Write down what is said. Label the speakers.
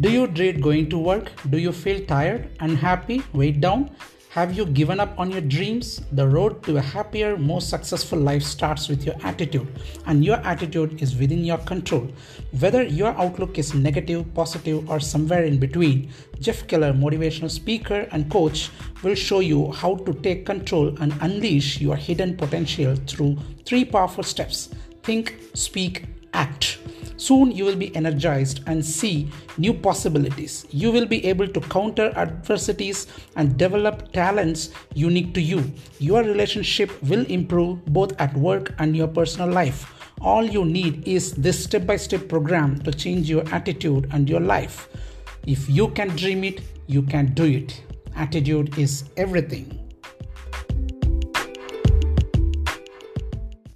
Speaker 1: Do you dread going to work? Do you feel tired, unhappy, weighed down? Have you given up on your dreams? The road to a happier, more successful life starts with your attitude, and your attitude is within your control. Whether your outlook is negative, positive, or somewhere in between, Jeff Keller, motivational speaker and coach, will show you how to take control and unleash your hidden potential through three powerful steps think, speak, act. Soon you will be energized and see new possibilities. You will be able to counter adversities and develop talents unique to you. Your relationship will improve both at work and your personal life. All you need is this step by step program to change your attitude and your life. If you can dream it, you can do it. Attitude is everything.